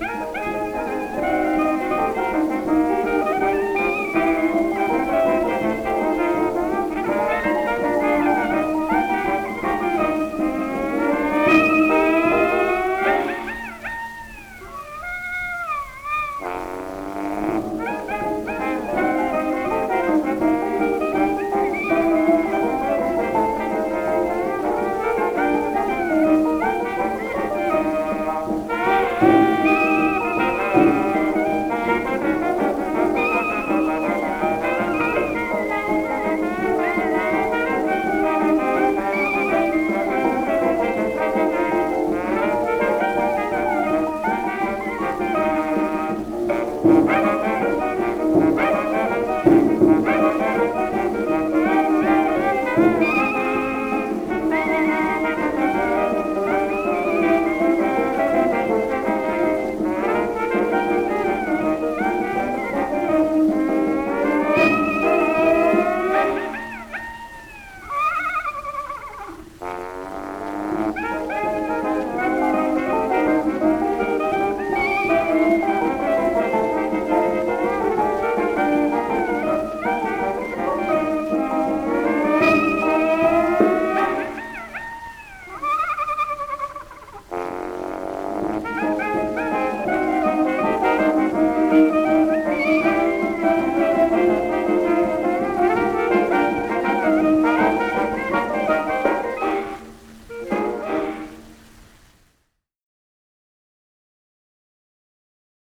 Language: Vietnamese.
Woo!